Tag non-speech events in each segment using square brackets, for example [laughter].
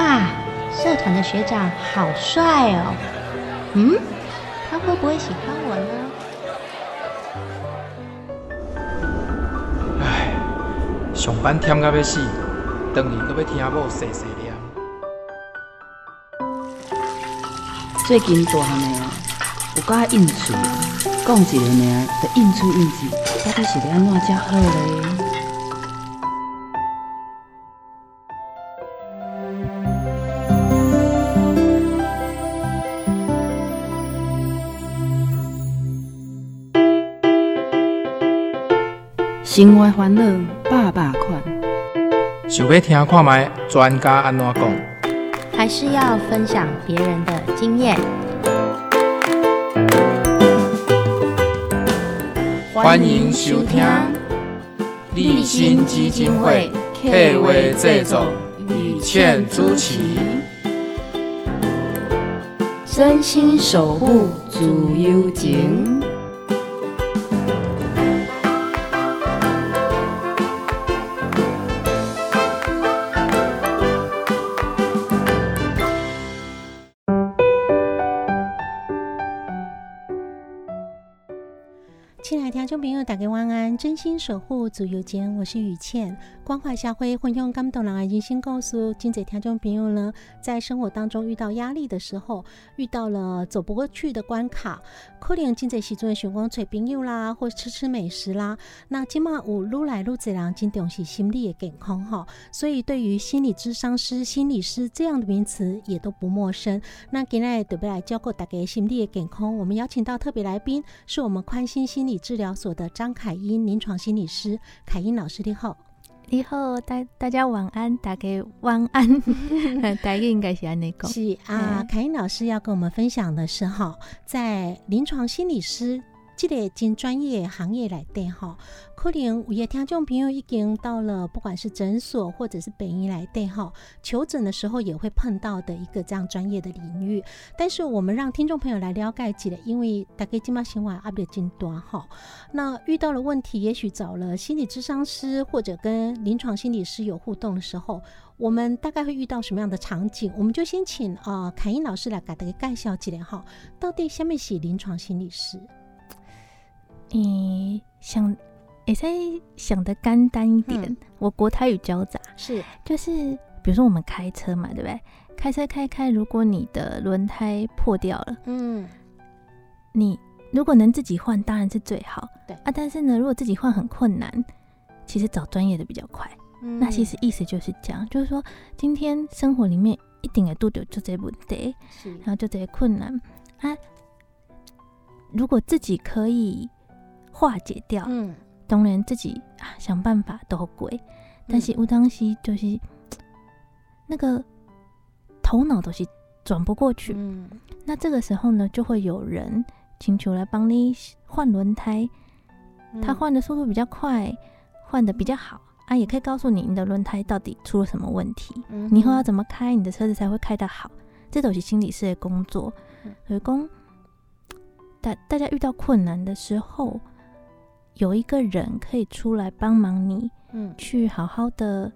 哇，社团的学长好帅哦！嗯，他会不会喜欢我呢？唉，上班忝到要死，等于搁要听某碎碎念。最近大汉的哦，有甲应酬，讲一个名，就应出应酬，到底是要安怎才好咧？生活烦恼百百款，想要听看卖专家安怎讲？还是要分享别人的经验？欢迎收听立新基金会客话制作，雨倩主持，真心守护自由情。晚安，真心守护自由间，我是雨倩，关怀下会，分享感动人的人生故事。今仔听众朋友呢，在生活当中遇到压力的时候，遇到了走不过去的关卡，可能今在时阵想讲找朋友啦，或吃吃美食啦。那今嘛有愈来愈多人真重视心理的健康哈，所以对于心理智商师、心理师这样的名词也都不陌生。那今日特别来教过大家心理的健康，我们邀请到特别来宾，是我们宽心心理治疗所的。张凯英，临床心理师，凯英老师你好，你好，大大家晚安，大家晚安，[laughs] 大家应该是安那个是啊，凯英老师要跟我们分享的是哈，在临床心理师。这个真专业行业来对哈，可能有些听众朋友已经到了，不管是诊所或者是本医来对哈，求诊的时候也会碰到的一个这样专业的领域。但是我们让听众朋友来了解起来，因为大概今嘛新闻阿比较金多哈，那遇到了问题，也许找了心理咨商师或者跟临床心理师有互动的时候，我们大概会遇到什么样的场景？我们就先请啊凯英老师来给大家介绍起来哈，到底下面是临床心理师。你想，也在想的简单一点。我国台语交杂，是就是比如说我们开车嘛，对不对？开车开开，如果你的轮胎破掉了，嗯，你如果能自己换，当然是最好。对啊，但是呢，如果自己换很困难，其实找专业的比较快。嗯那其实意思就是这样，就是说今天生活里面一定的度就就这问题，然后就这些困难啊，如果自己可以。化解掉，嗯，当然自己啊想办法都贵，但是乌当西就是 [tsk] 那个头脑都是转不过去，嗯，那这个时候呢，就会有人请求来帮你换轮胎，他换的速度比较快，换的比较好啊，也可以告诉你你的轮胎到底出了什么问题，你以后要怎么开你的车子才会开得好，这都是心理师的工作，所以工大大家遇到困难的时候。有一个人可以出来帮忙你，嗯，去好好的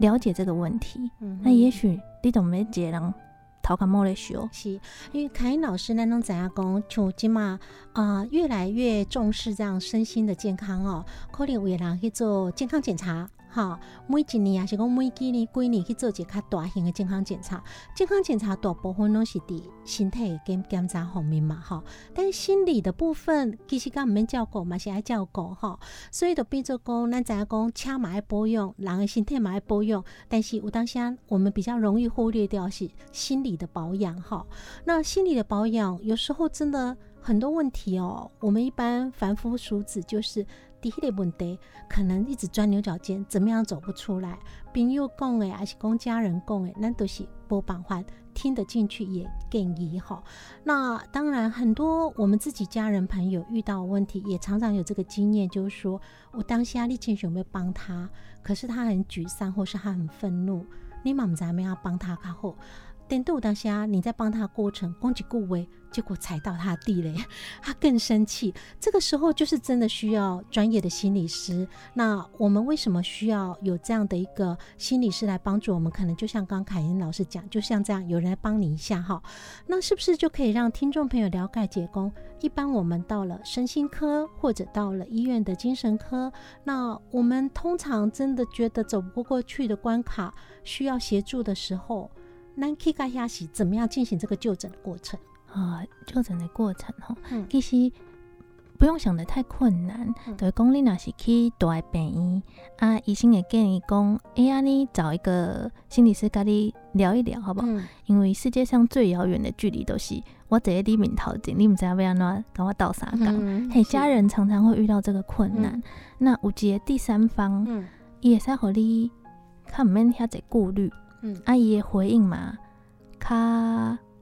了解这个问题。嗯，那也许你都没？接人逃卡莫来修是，因为凯英老师那种怎样讲，像今嘛啊，越来越重视这样身心的健康哦，可能有人去做健康检查。哈，每一年也是讲每几年、几年去做一个较大型的健康检查。健康检查大部分拢是伫身体检检查方面嘛，哈。但心理的部分，其实讲毋免照顾嘛，是爱照顾哈。所以就变做讲，咱知影讲，车嘛爱保养，人的身体嘛爱保养。但是有当下我们比较容易忽略掉是心理的保养哈。那心理的保养，有时候真的很多问题哦。我们一般凡夫俗子就是。第一个问题，可能一直钻牛角尖，怎么样走不出来？朋友讲诶，还是讲家人讲诶，那都是无办法听得进去，也建议哈。那当然，很多我们自己家人朋友遇到问题，也常常有这个经验，就是说我当下立情有没有帮他，可是他很沮丧，或是他很愤怒，你妈妈怎么样帮他？然后等到当下你在帮他过程攻击顾威，结果踩到他地雷，[laughs] 他更生气。这个时候就是真的需要专业的心理师。那我们为什么需要有这样的一个心理师来帮助我们？可能就像刚凯英老师讲，就像这样有人来帮你一下哈，那是不是就可以让听众朋友了解解工？一般我们到了身心科或者到了医院的精神科，那我们通常真的觉得走不过去的关卡，需要协助的时候。那 K 加亚是怎么样进行这个就诊的过程啊？就诊的过程哈，其实不用想的太困难。对，公立那是去大病院啊，医生会建议讲，哎呀，你找一个心理师跟你聊一聊，好不好？因为世界上最遥远的距离都是我坐在你面头前，你毋知要要怎跟我倒啥讲。嘿，家人常常会遇到这个困难。那有一个第三方，伊会使互你看唔免遐侪顾虑。嗯，阿姨的回应嘛，较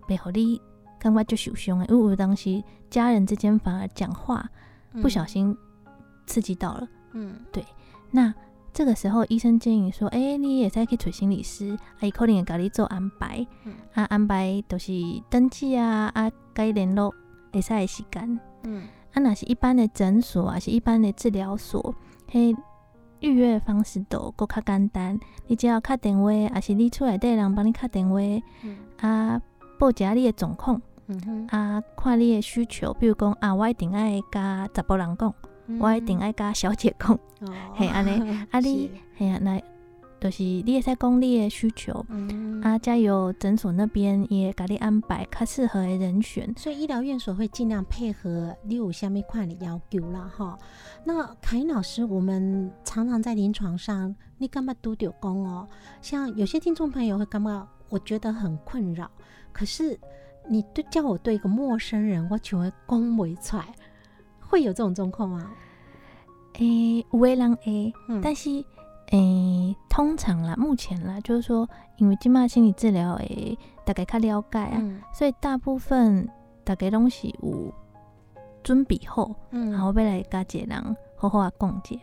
袂互你感觉就受伤诶，因为有当时家人之间反而讲话不小心刺激到了。嗯，对。那这个时候医生建议说，哎，你也在去找心理师，阿姨可能会甲你做安排。嗯，啊，安排就是登记啊，啊，该联络会使的时间。嗯，啊，若是一般的诊所，啊是一般的治疗所，嘿。预约方式都搁较简单，你只要敲电话，也是你厝内底人帮你敲电话，啊，报一下你的状况，啊，看你的需求，比如讲啊，我一定爱甲查甫人讲，我一定爱甲小姐讲，[laughs] 系，安尼，啊你，[laughs] 嘿啊，那。就是你也在讲你的需求，啊，加油诊所那边也给你安排较适合的人选，所以医疗院所会尽量配合你有下面款的要求啦，哈。那凯英老师，我们常常在临床上，你干嘛都丢工哦？像有些听众朋友会干嘛？我觉得很困扰。可是你对叫我对一个陌生人，我就会恭维出来，会有这种状况吗？诶，有的人会，但是。诶，通常啦，目前啦，就是说，因为今嘛心理治疗诶，大概较了解啊，所以大部分大概拢是有准备好，然后要来甲一个人好好啊讲解。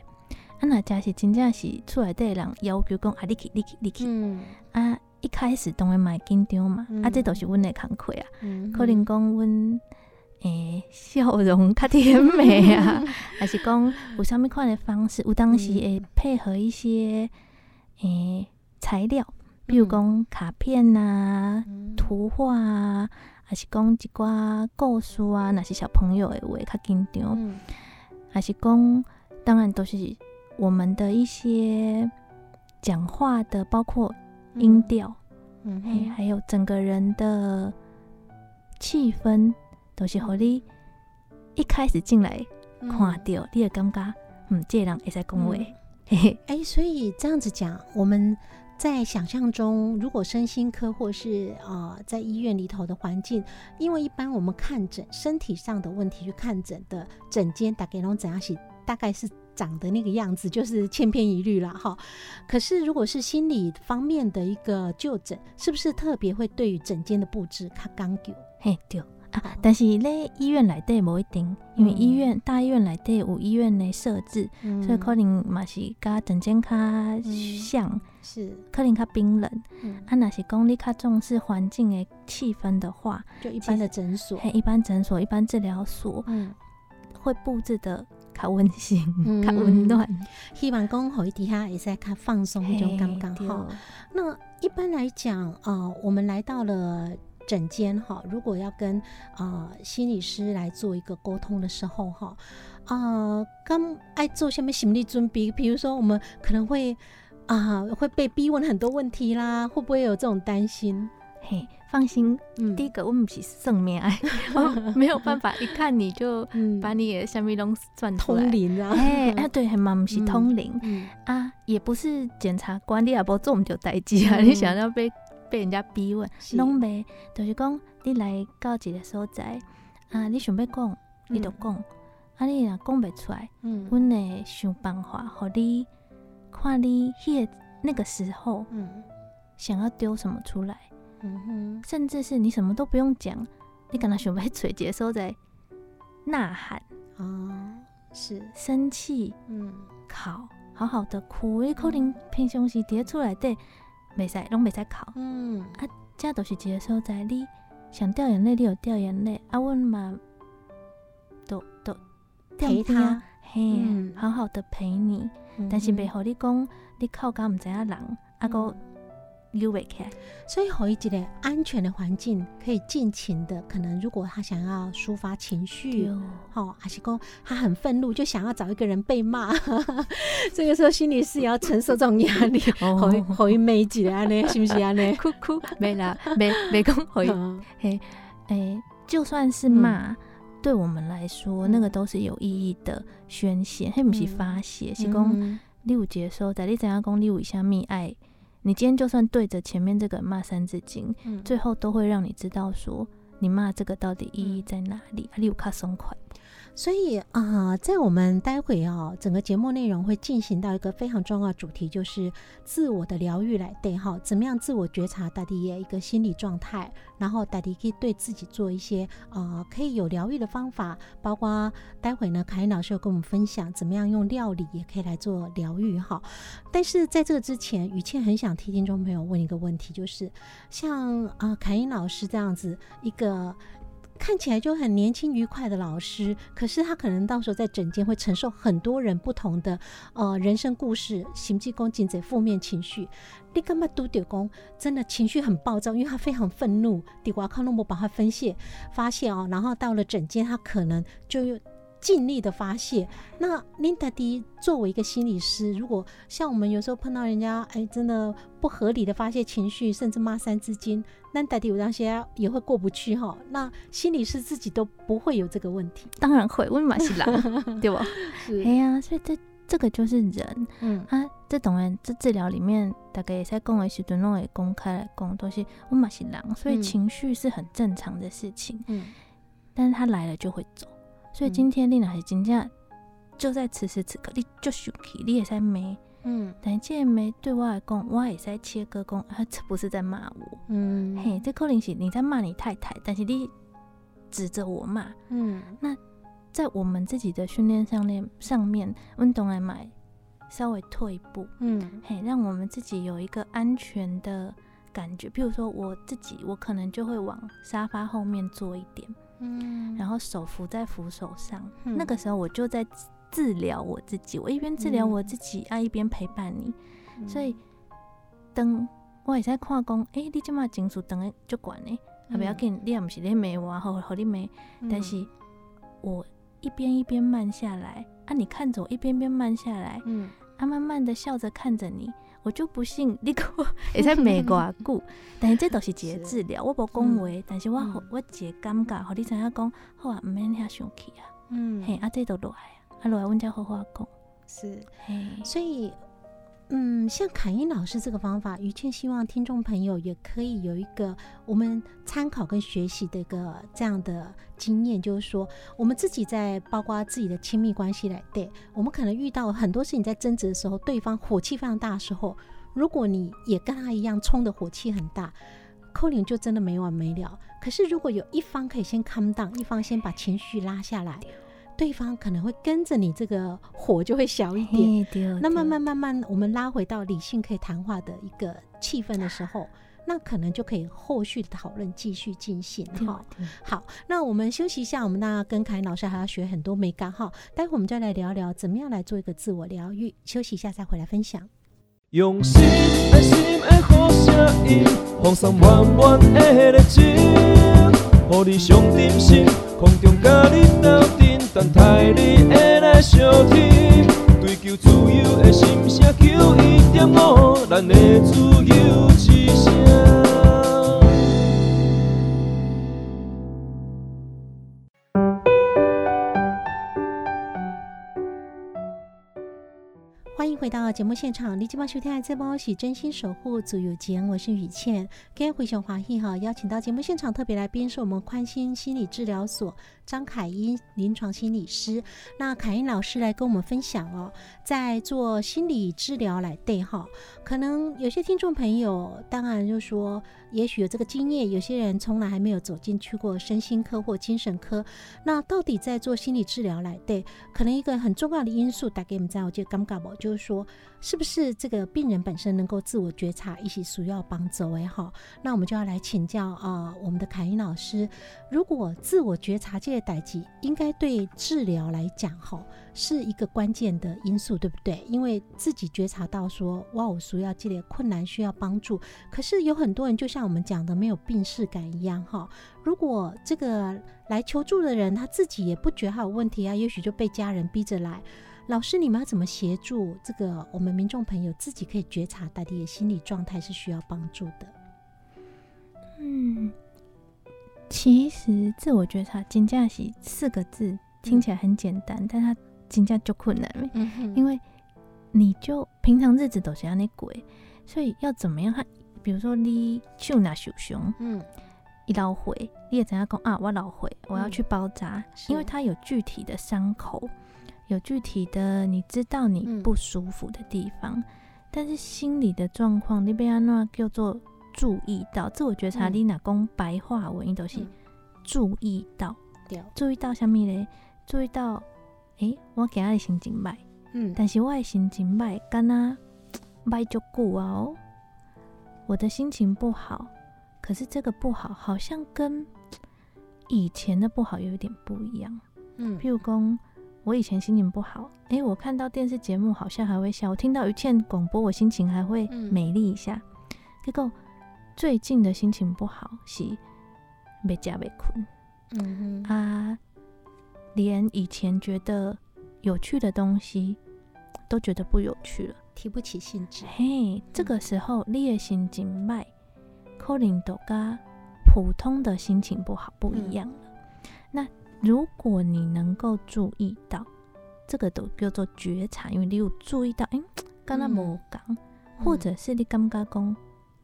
啊，若真是真正是厝内底的人要求讲啊，你去，你去，你去，啊，一开始当然蛮紧张嘛，啊，这都是阮的工课啊，可能讲阮。诶，笑容较甜美啊，[laughs] 还是讲有啥物款的方式？有当时会配合一些诶材料，比如讲卡片啊、图画啊，还是讲一寡故事啊，那是小朋友的话较紧张，还是讲当然都是我们的一些讲话的，包括音调，嗯，还有整个人的气氛。都是和你一开始进来看到，你的感觉嗯，这人会在恭维。[laughs] 哎，所以这样子讲，我们在想象中，如果身心科或是啊，在医院里头的环境，因为一般我们看诊身体上的问题去看诊的诊间，大概拢怎样写大概是长的那个样子，[laughs] 就是千篇一律了哈。可是如果是心理方面的一个就诊，是不是特别会对于诊间的布置看讲究？嘿，对。但是咧，医院内底无一定，因为医院大医院内底有医院的设置，所以可能嘛是甲整间较像，是。可能较冰冷。啊，若是讲你较重视环境的气氛的话，就一般的诊所，一般诊所、一般治疗所，嗯，会布置的较温馨、较温暖。希望讲好一底下也是较放松那种感觉哈。那一般来讲啊，我们来到了。诊间哈，如果要跟啊心理师来做一个沟通的时候哈，啊，刚爱做下面心理准备，比如说我们可能会啊会被逼问很多问题啦，会不会有这种担心？嘿，放心，第一个我们是正面爱，[laughs] 没有办法一看你就把你的下面拢算通灵啊，哎，啊 [laughs] 对，还蛮是通灵。啊，也不是检察官，你也不做我们就代志啊，你想要被。被人家逼问，拢袂，就是讲你来到一个所在，啊，你想要讲，你就讲，啊，你若讲袂出来，嗯，阮会想办法，互你看你迄个那个时候，嗯，想要丢什么出来，嗯哼，甚至是你什么都不用讲，你敢若想要找一个所在呐喊，哦，是。生气，嗯，哭，好好的哭，你可能平常时伫咧厝内底。袂使，拢袂使哭。嗯，啊，这都是一个所在，你想掉眼泪，你有掉眼泪，啊，阮嘛都都陪他，嘿，好好的陪你，但是袂互你讲，你哭甲毋知影人，啊个。U 未开，所以可以一个安全的环境，可以尽情的。可能如果他想要抒发情绪，哦，还是讲他很愤怒，就想要找一个人被骂，[laughs] 这个时候心理师也要承受这种压力，可以可以没几安呢？[laughs] 是不是安呢？哭哭没啦，没没讲 [laughs] 可以。嘿，哎，就算是骂，对我们来说，那个都是有意义的宣泄，嘿，不是发泄，是讲你有接受，在你怎样讲，你有一下溺爱。你今天就算对着前面这个骂三字经，最后都会让你知道说，你骂这个到底意义在哪里？你有卡松快。所以啊，在我们待会啊，整个节目内容会进行到一个非常重要的主题，就是自我的疗愈来对哈，怎么样自我觉察到底一个心理状态，然后到底可以对自己做一些呃可以有疗愈的方法，包括待会呢，凯老师有跟我们分享怎么样用料理也可以来做疗愈哈。但是在这个之前，雨倩很想替听众朋友问一个问题，就是像啊凯英老师这样子一个。看起来就很年轻愉快的老师，可是他可能到时候在诊间会承受很多人不同的呃人生故事，行迹公进者负面情绪。你干嘛都丢工真的情绪很暴躁，因为他非常愤怒，地瓜康诺姆把他分泄发泄哦，然后到了诊间，他可能就。尽力的发泄。那 Linda 迪作为一个心理师，如果像我们有时候碰到人家，哎，真的不合理的发泄情绪，甚至骂三字经，Linda 迪有那些也会过不去哈。那心理师自己都不会有这个问题，[laughs] 当然会，为嘛是狼，[laughs] 对吧？哎呀，所以这这个就是人，嗯啊，这种人这治疗里面大概也在讲的时阵，拢会公开来讲，都是我嘛是狼，所以情绪是很正常的事情，嗯，但是他来了就会走。所以今天你若是真正就在此时此刻，你就生气，你也在骂，嗯，但是这骂对我来讲，我也在切割，讲啊，这不是在骂我，嗯，嘿，这可能是你在骂你太太，但是你指着我骂，嗯，那在我们自己的训练上面，上面运动来买，稍微退一步，嗯，嘿，让我们自己有一个安全的感觉，比如说我自己，我可能就会往沙发后面坐一点。嗯，然后手扶在扶手上，那个时候我就在治疗我自己，我一边治疗我自己啊，一边陪伴你。所以，等我也在看讲，哎，你这么情绪等就管呢，啊不要紧，你也不是咧骂我，好好你骂，但是我一边一边慢下来啊，你看着我一边边慢下来，嗯，啊慢慢的笑着看着你。我就不信你个 [laughs] 会在美国 [laughs] 久，但是这都是一个治疗，我无讲话，但是我我一个感觉，互你知影讲，好啊，毋免遐生气啊，嗯，嘿，啊，这都落来啊，啊，落来阮才好好讲，是，嘿，所以。嗯，像凯英老师这个方法，于倩希望听众朋友也可以有一个我们参考跟学习的一个这样的经验，就是说，我们自己在包括自己的亲密关系来对，我们可能遇到很多事情在争执的时候，对方火气非常大的时候，如果你也跟他一样冲的火气很大，扣脸就真的没完没了。可是如果有一方可以先 calm down，一方先把情绪拉下来。对方可能会跟着你，这个火就会小一点。那慢慢慢慢，我们拉回到理性可以谈话的一个气氛的时候，那可能就可以后续的讨论继续进行。哈，好，那我们休息一下，我们那跟凯老师还要学很多美感哈。待会我们再来聊聊怎么样来做一个自我疗愈。休息一下再回来分享。用心爱心的好声音，放上满满的热情，予你上点心，空中甲你斗阵。等待你会来相听，追求自由的心声，求一点五，咱的自由之声。欢迎回到节目现场，你今晚收听的这波是真心守护自由节，我是雨倩。今天回想华裔哈，邀请到节目现场特别来宾是我们宽心心理治疗所张凯英临床心理师。那凯英老师来跟我们分享哦，在做心理治疗来对哈，可能有些听众朋友当然就说，也许有这个经验，有些人从来还没有走进去过身心科或精神科。那到底在做心理治疗来对，可能一个很重要的因素，大概我们在我就尴尬不，就是说。是不是这个病人本身能够自我觉察，一起需要帮助？哎，好，那我们就要来请教啊，我们的凯英老师，如果自我觉察这些代际，应该对治疗来讲，哈，是一个关键的因素，对不对？因为自己觉察到说，哇，我需要积累困难，需要帮助，可是有很多人就像我们讲的，没有病视感一样，哈。如果这个来求助的人他自己也不觉得有问题啊，也许就被家人逼着来。老师，你们要怎么协助这个我们民众朋友自己可以觉察到底的心理状态是需要帮助的？嗯，其实自我觉察，金价喜四个字听起来很简单，但它金价就困难，因为你就平常日子都是那鬼，所以要怎么样？他比如说你手拿手熊，嗯，一老回，你也怎样讲啊？我老回，我要去包扎，因为它有具体的伤口。有具体的，你知道你不舒服的地方，但是心理的状况，你被安那叫做注意到自我觉察。你哪讲白话文都是注意到，注意到什么嘞？注意到，诶，我今日心情歹，嗯，但是我的心情歹，干那 [tsk] 歹就久啊哦，我的心情不好，可是这个不好好像跟以前的不好有一点不一样，嗯，譬如讲。我以前心情不好，哎，我看到电视节目好像还会笑，我听到一倩广播，我心情还会美丽一下。结果最近的心情不好是没加没困，嗯哼。啊，连以前觉得有趣的东西都觉得不有趣了，提不起兴致。嘿，这个时候你的心情脉可能都跟普通的心情不好不一样了。那如果你能够注意到，这个都叫做觉察，因为你有注意到，哎，刚刚无讲，或者是你刚刚讲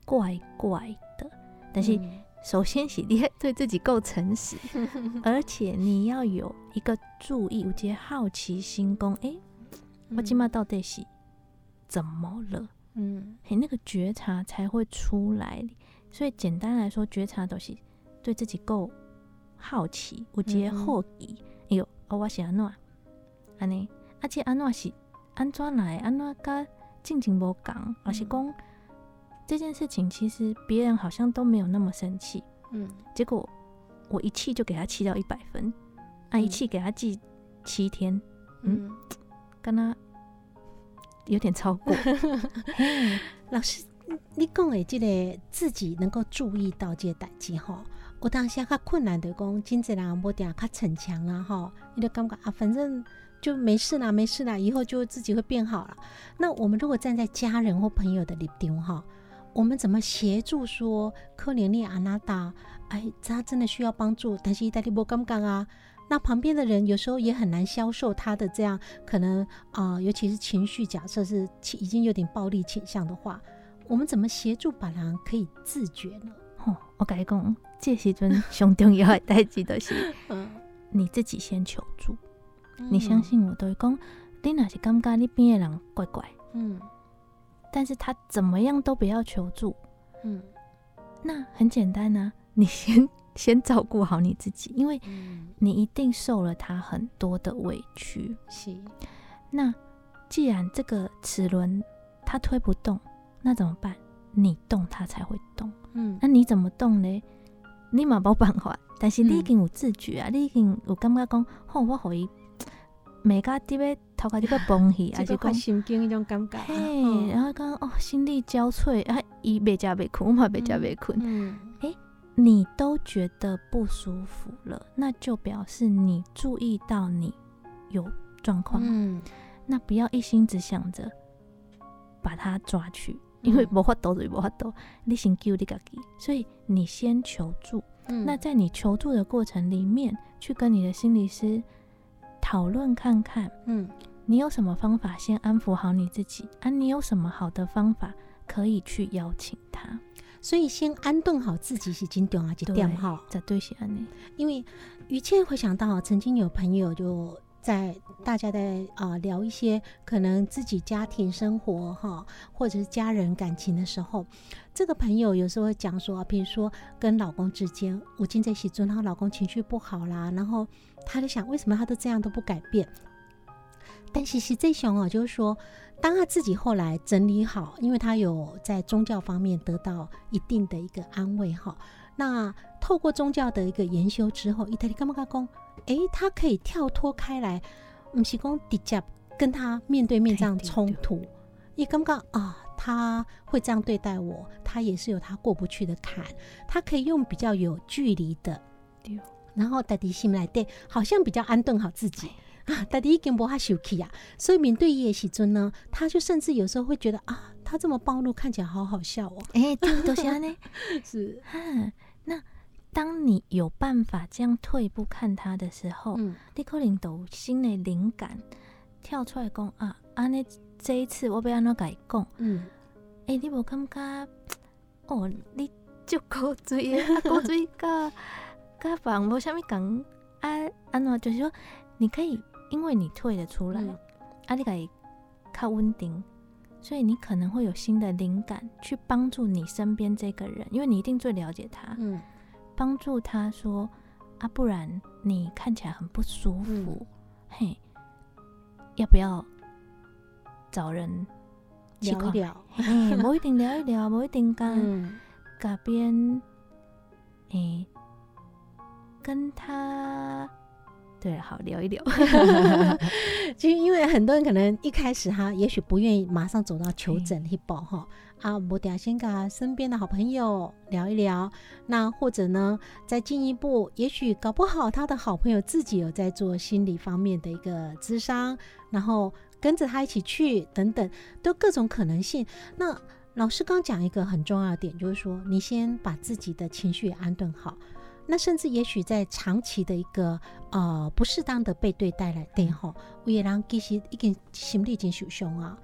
怪怪的，但是首先是你对自己够诚实，[laughs] 而且你要有一个注意，有些好奇心，讲，哎，我今嘛到底是怎么了？嗯，嘿，那个觉察才会出来。所以简单来说，觉察都是对自己够。好奇，有一个好奇，哎呦，我是安怎？安尼，而且安怎是安怎来？安怎甲静静无讲，而是讲这件事情，其实别人好像都没有那么生气，嗯，结果我一气就给他气到一百分，啊，一气给他记七天，嗯，跟他有点超过。[laughs] [laughs] 老师，你讲的这个自己能够注意到这个代志哈？我当下较困难的讲，经济人无定较逞强啊，吼，你就感觉啊，反正就没事啦，没事啦，以后就自己会变好了。那我们如果站在家人或朋友的立场哈，我们怎么协助说，可怜你阿娜达，哎，他真的需要帮助，但是意大利无感觉啊？那旁边的人有时候也很难销售他的这样可能啊，尤其是情绪，假设是已经有点暴力倾向的话，我们怎么协助把人可以自觉呢？吼，我甲你讲，这时阵上重要的代志就是，[laughs] 你自己先求助。你相信我，都会讲，你若是感觉你边的人怪怪，嗯，但是他怎么样都不要求助，嗯，那很简单啊，[laughs] 你先先照顾好你自己，因为你一定受了他很多的委屈。是，那既然这个齿轮它推不动，那怎么办？你动，它才会动。嗯，那你怎么动呢？你嘛无办法，但是你已经有自觉啊，你已经有感觉讲，吼，我可以每家滴要头壳滴要崩起，[laughs] 还是讲心经一种感觉。嘿，然后讲哦，心力交瘁，啊，伊未食未困，我嘛未食未困。嗯，哎，你都觉得不舒服了，那就表示你注意到你有状况。嗯，那不要一心只想着把它抓去。因为无法度就无法度，你先救你自己，所以你先求助。嗯那在你求助的过程里面，去跟你的心理师讨论看看，嗯，你有什么方法先安抚好你自己？啊，你有什么好的方法可以去邀请他？所以先安顿好自己是真重要一点哈。绝对是安尼，因为于倩回想到曾经有朋友就。在大家在啊聊一些可能自己家庭生活哈，或者是家人感情的时候，这个朋友有时候会讲说，比如说跟老公之间，我今在洗尊，然后老公情绪不好啦，然后他就想为什么他都这样都不改变？但其实这熊哦，就是说，当他自己后来整理好，因为他有在宗教方面得到一定的一个安慰哈，那透过宗教的一个研修之后，意大利干嘛干工？哎，他可以跳脱开来，不是讲直接跟他面对面这样冲突。也刚刚啊，他会这样对待我，他也是有他过不去的坎。他可以用比较有距离的，然后带底心来对，好像比较安顿好自己啊。带底已经无他受气啊，所以面对叶喜尊呢，他就甚至有时候会觉得啊，他这么暴露看起来好好笑哦。哎，这都是呢，[laughs] 是那。当你有办法这样退步看他的时候，你可能都新的灵感跳出来讲啊，安尼这一次我要安怎改讲？嗯，哎，你无感觉？哦，你足够嘴 [laughs] 啊，够嘴个，个房无虾米讲啊？安怎就是说，你可以因为你退了出来，啊，你可以较稳定，所以你可能会有新的灵感去帮助你身边这个人，因为你一定最了解他。嗯。帮助他说啊，不然你看起来很不舒服，嘿，要不要找人聊一聊？[laughs] 嘿，不一定聊一聊，不一定跟改边，诶，跟他。对，好聊一聊。[laughs] 其实，因为很多人可能一开始哈，也许不愿意马上走到求诊去报哈啊，我等下先跟身边的好朋友聊一聊。那或者呢，再进一步，也许搞不好他的好朋友自己有在做心理方面的一个咨商，然后跟着他一起去等等，都各种可能性。那老师刚讲一个很重要的点，就是说，你先把自己的情绪安顿好。那甚至也许在长期的一个呃不适当的被对待来对吼，有人其实已经心理已经受伤啊。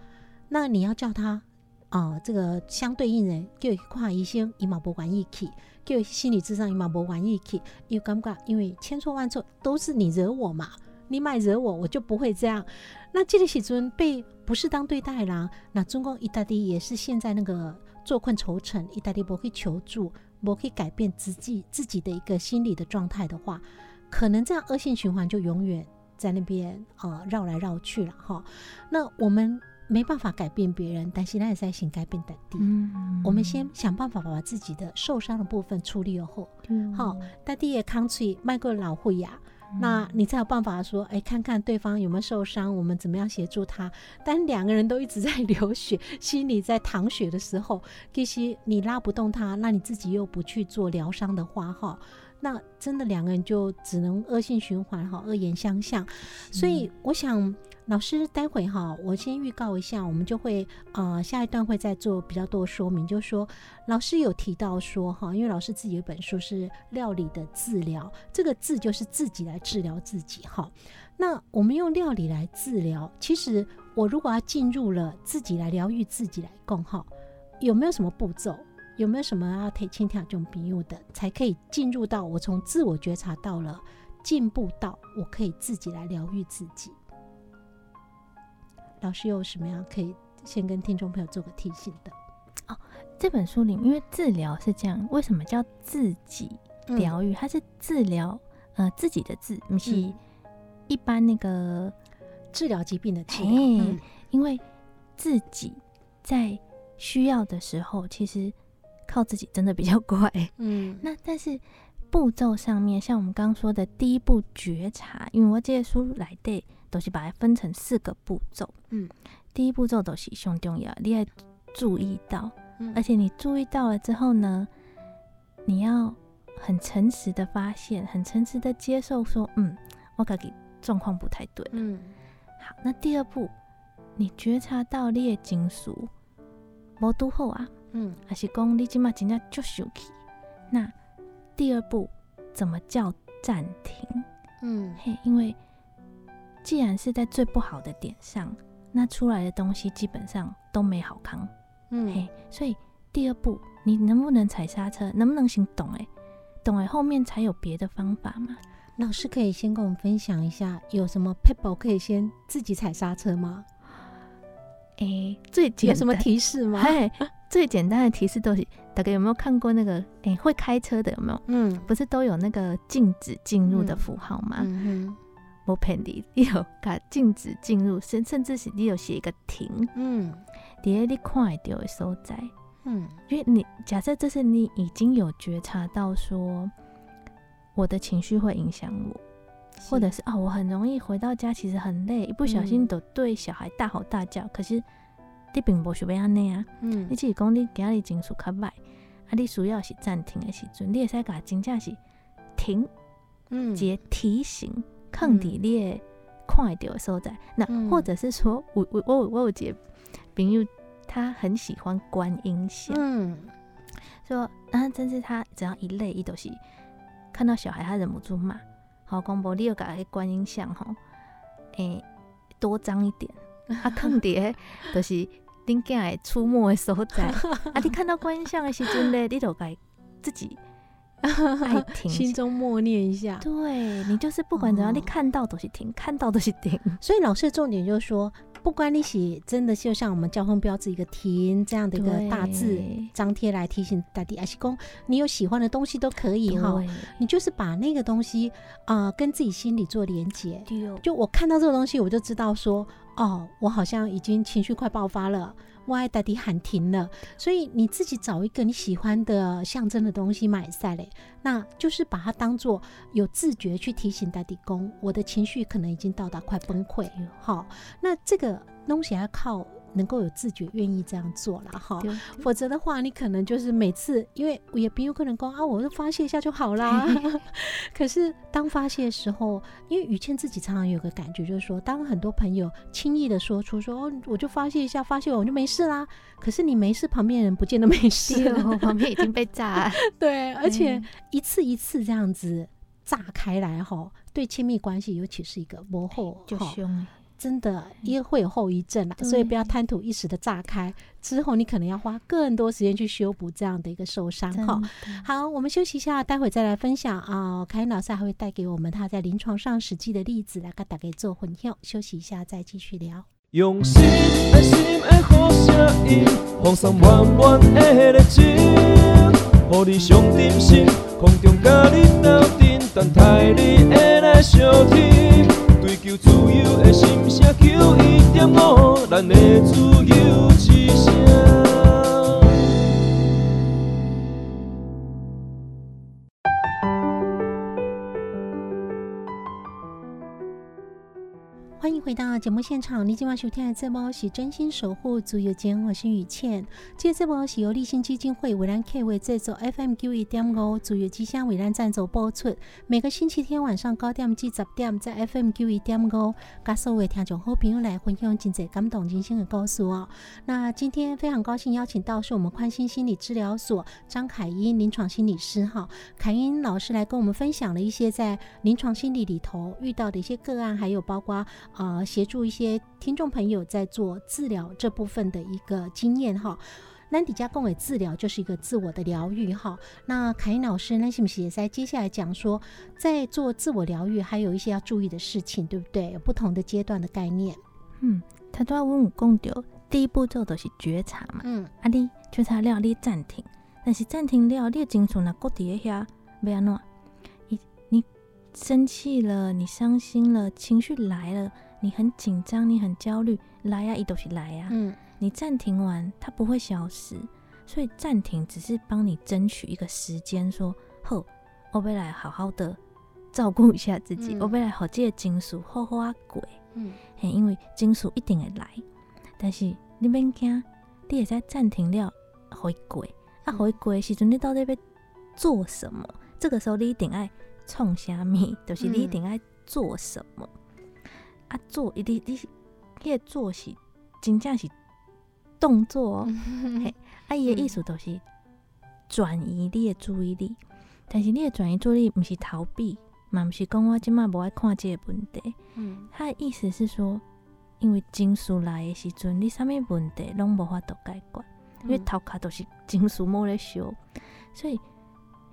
那你要叫他啊，这个相对应人叫看医生，伊嘛无愿意去；叫心理智商，伊嘛无愿意去。因为感觉，因为千错万错都是你惹我嘛，你卖惹我，我就不会这样。那这个时阵被不适当对待啦，那中共意大利也是现在那个坐困愁城，意大利不会求助。我可以改变自己自己的一个心理的状态的话，可能这样恶性循环就永远在那边呃绕来绕去了哈。那我们没办法改变别人，但是那也在行改变本地。嗯，我们先想办法把自己的受伤的部分处理后，好，大地也康脆迈过老会呀。那你才有办法说，哎，看看对方有没有受伤，我们怎么样协助他？但两个人都一直在 [laughs] 流血，心里在淌血的时候，其实你拉不动他，那你自己又不去做疗伤的话，哈，那真的两个人就只能恶性循环，哈，恶言相向。所以我想。老师，待会哈，我先预告一下，我们就会呃下一段会再做比较多说明，就是说老师有提到说哈，因为老师自己有本书是料理的治疗，这个治就是自己来治疗自己哈。那我们用料理来治疗，其实我如果要进入了自己来疗愈自己来共哈，有没有什么步骤？有没有什么要提前调这种比喻的，才可以进入到我从自我觉察到了进步到我可以自己来疗愈自己？老师有什么样可以先跟听众朋友做个提醒的？哦，这本书里，因为治疗是这样，为什么叫自己疗愈？它是治疗，呃，自己的治，不是一般那个治疗疾病的治疗。因为自己在需要的时候，其实靠自己真的比较快。嗯，[laughs] 那但是步骤上面，像我们刚刚说的第一步觉察，因为我这书来对。都是把它分成四个步骤。嗯，第一步骤都是胸重要，你要注意到，而且你注意到了之后呢，你要很诚实的发现，很诚实的接受，说，嗯，我感觉状况不太对。嗯，好，那第二步，你觉察到你的情绪无拄好啊，嗯，还是讲你今嘛真正就生气，那第二步怎么叫暂停？嗯，嘿，因为。既然是在最不好的点上，那出来的东西基本上都没好康，嗯嘿，所以第二步，你能不能踩刹车？能不能行动？哎，懂哎，后面才有别的方法嘛。老师可以先跟我们分享一下，有什么 people 可以先自己踩刹车吗？哎，最有什么提示吗？最简单的提示都是，大家有没有看过那个？哎，会开车的有没有？嗯，不是都有那个禁止进入的符号吗？嗯我骗你，你有甲禁止进入，甚甚至是你有写一个停。嗯，伫你看到的所在。嗯，因为你假设这是你已经有觉察到说。我的情绪会影响我，或者是啊，我很容易回到家，其实很累，一不小心都对小孩大吼大叫。可是你并不是要安尼啊，嗯，你只是讲你今日情绪较歹，啊，你需要是暂停的时阵，你会使甲真正是停，嗯，接提醒，抗底列看到的所在。那或者是说，我我我我有个朋友，他很喜欢观音像，嗯，说啊，真是他只要一累，一都是。看到小孩，他忍不住骂：“好，公婆，你要改观音像吼，诶，多脏一点。啊，坑爹，就是恁囝会出没的所在。啊，你看到观音像的时阵咧，你就该自己 [laughs] 心中默念一下。对你就是不管怎样，你看到都是停，看到都是停。[laughs] [laughs] 所以老师的重点就是说。不管你写真的就像我们交通标志一个停这样的一个大字张贴来提醒大地阿西公，你有喜欢的东西都可以哈，你就是把那个东西啊跟自己心里做连接。就我看到这个东西，我就知道说，哦，我好像已经情绪快爆发了。我爱大地喊停了，所以你自己找一个你喜欢的象征的东西买下来，那就是把它当做有自觉去提醒大地公，我的情绪可能已经到达快崩溃。好，那这个东西要靠。能够有自觉，愿意这样做了哈，否则的话，你可能就是每次，因为也不有可能讲啊，我就发泄一下就好啦。[laughs] 可是当发泄的时候，因为雨倩自己常常有个感觉，就是说，当很多朋友轻易的说出说哦，我就发泄一下，发泄完我就没事啦。可是你没事，旁边人不见得没事，旁边已经被炸。[laughs] 对，而且一次一次这样子炸开来哈，对亲密关系，尤其是一个磨后就凶。真的，因为会有后遗症啦，所以不要贪图一时的炸开，之后你可能要花更多时间去修补这样的一个受伤哈。好，我们休息一下，待会再来分享啊。凯恩老师还会带给我们他在临床上实际的例子来跟大家做混淆。休息一下再继续聊。用心爱心的好声音，放松满满的热情，予你上点心，空中甲你斗阵，等待你的来相听。追求自由的心声，求一点五，咱的自由之声。欢迎回到节目现场，你今晚收听的这波是真心守护足友间，我是雨倩。这这波是由立信基金会为咱 K 为制作 FM 九一点五足友之声为咱赞助播出。每个星期天晚上九点至十点，在 FM 九一点五，跟所有听众好朋友来分享真济感动人心的故事哦。那今天非常高兴邀请到是我们宽心心理治疗所张凯英临床心理师哈，凯英老师来跟我们分享了一些在临床心理里头遇到的一些个案，还有包括。啊，协助一些听众朋友在做治疗这部分的一个经验哈。兰迪加共给治疗就是一个自我的疗愈哈。那凯英老师，那是不是也在接下来讲说，在做自我疗愈还有一些要注意的事情，对不对？有不同的阶段的概念。嗯，他都要问我共丢，第一步骤都是觉察嘛。嗯，啊，你觉察了，你暂停，但是暂停了，你的精神那搁底下，要安怎？你你生气了，你伤心了，情绪来了。你很紧张，你很焦虑，来呀，一都是来呀。嗯，你暂停完，它不会消失，所以暂停只是帮你争取一个时间，说，好，我未来好好的照顾一下自己，我未来好借金属好好啊过。嗯，嘿，因为金属一定会来，但是你免惊，你也在暂停了回归，啊，回归时阵你到底要做什么？这个时候你一定爱创虾米，就是你一定爱做什么。啊，做一定你迄个做是真正是动作，[laughs] 嘿，啊，伊的意思都是转移你的注意力，但是你的转移注意力毋是逃避，嘛毋是讲我即摆无爱看即个问题，嗯，他的意思是说，因为情绪来的时阵，你啥物问题拢无法度解决，因为头壳都是金属膜咧烧，所以